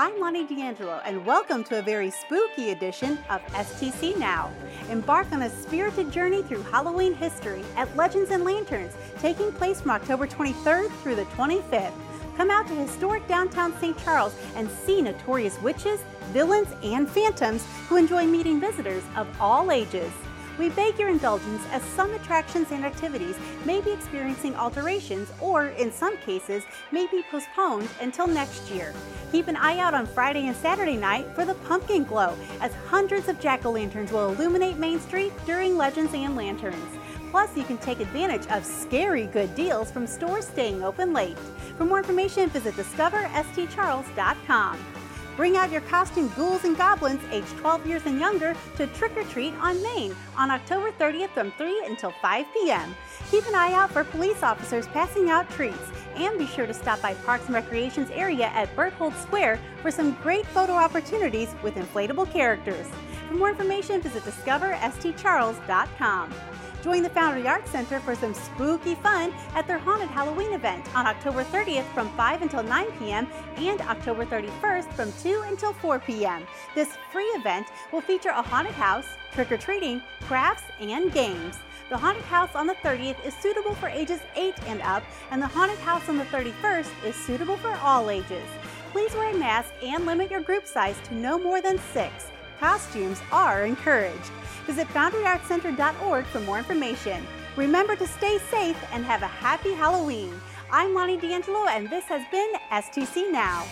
I'm Lonnie D'Angelo, and welcome to a very spooky edition of STC Now. Embark on a spirited journey through Halloween history at Legends and Lanterns, taking place from October 23rd through the 25th. Come out to historic downtown St. Charles and see notorious witches, villains, and phantoms who enjoy meeting visitors of all ages. We beg your indulgence as some attractions and activities may be experiencing alterations or, in some cases, may be postponed until next year. Keep an eye out on Friday and Saturday night for the Pumpkin Glow, as hundreds of jack o' lanterns will illuminate Main Street during Legends and Lanterns. Plus, you can take advantage of scary good deals from stores staying open late. For more information, visit discoverstcharles.com. Bring out your costume ghouls and goblins aged 12 years and younger to trick or treat on Main on October 30th from 3 until 5 p.m. Keep an eye out for police officers passing out treats and be sure to stop by Parks and Recreation's area at Berthold Square for some great photo opportunities with inflatable characters. For more information, visit discoverstcharles.com. Join the Foundry Arts Center for some spooky fun at their Haunted Halloween event on October 30th from 5 until 9 p.m. and October 31st from 2 until 4 p.m. This free event will feature a haunted house, trick or treating, crafts, and games. The haunted house on the 30th is suitable for ages 8 and up, and the haunted house on the 31st is suitable for all ages. Please wear a mask and limit your group size to no more than six. Costumes are encouraged. Visit FoundryArtsCenter.org for more information. Remember to stay safe and have a happy Halloween. I'm Lonnie D'Angelo, and this has been STC Now.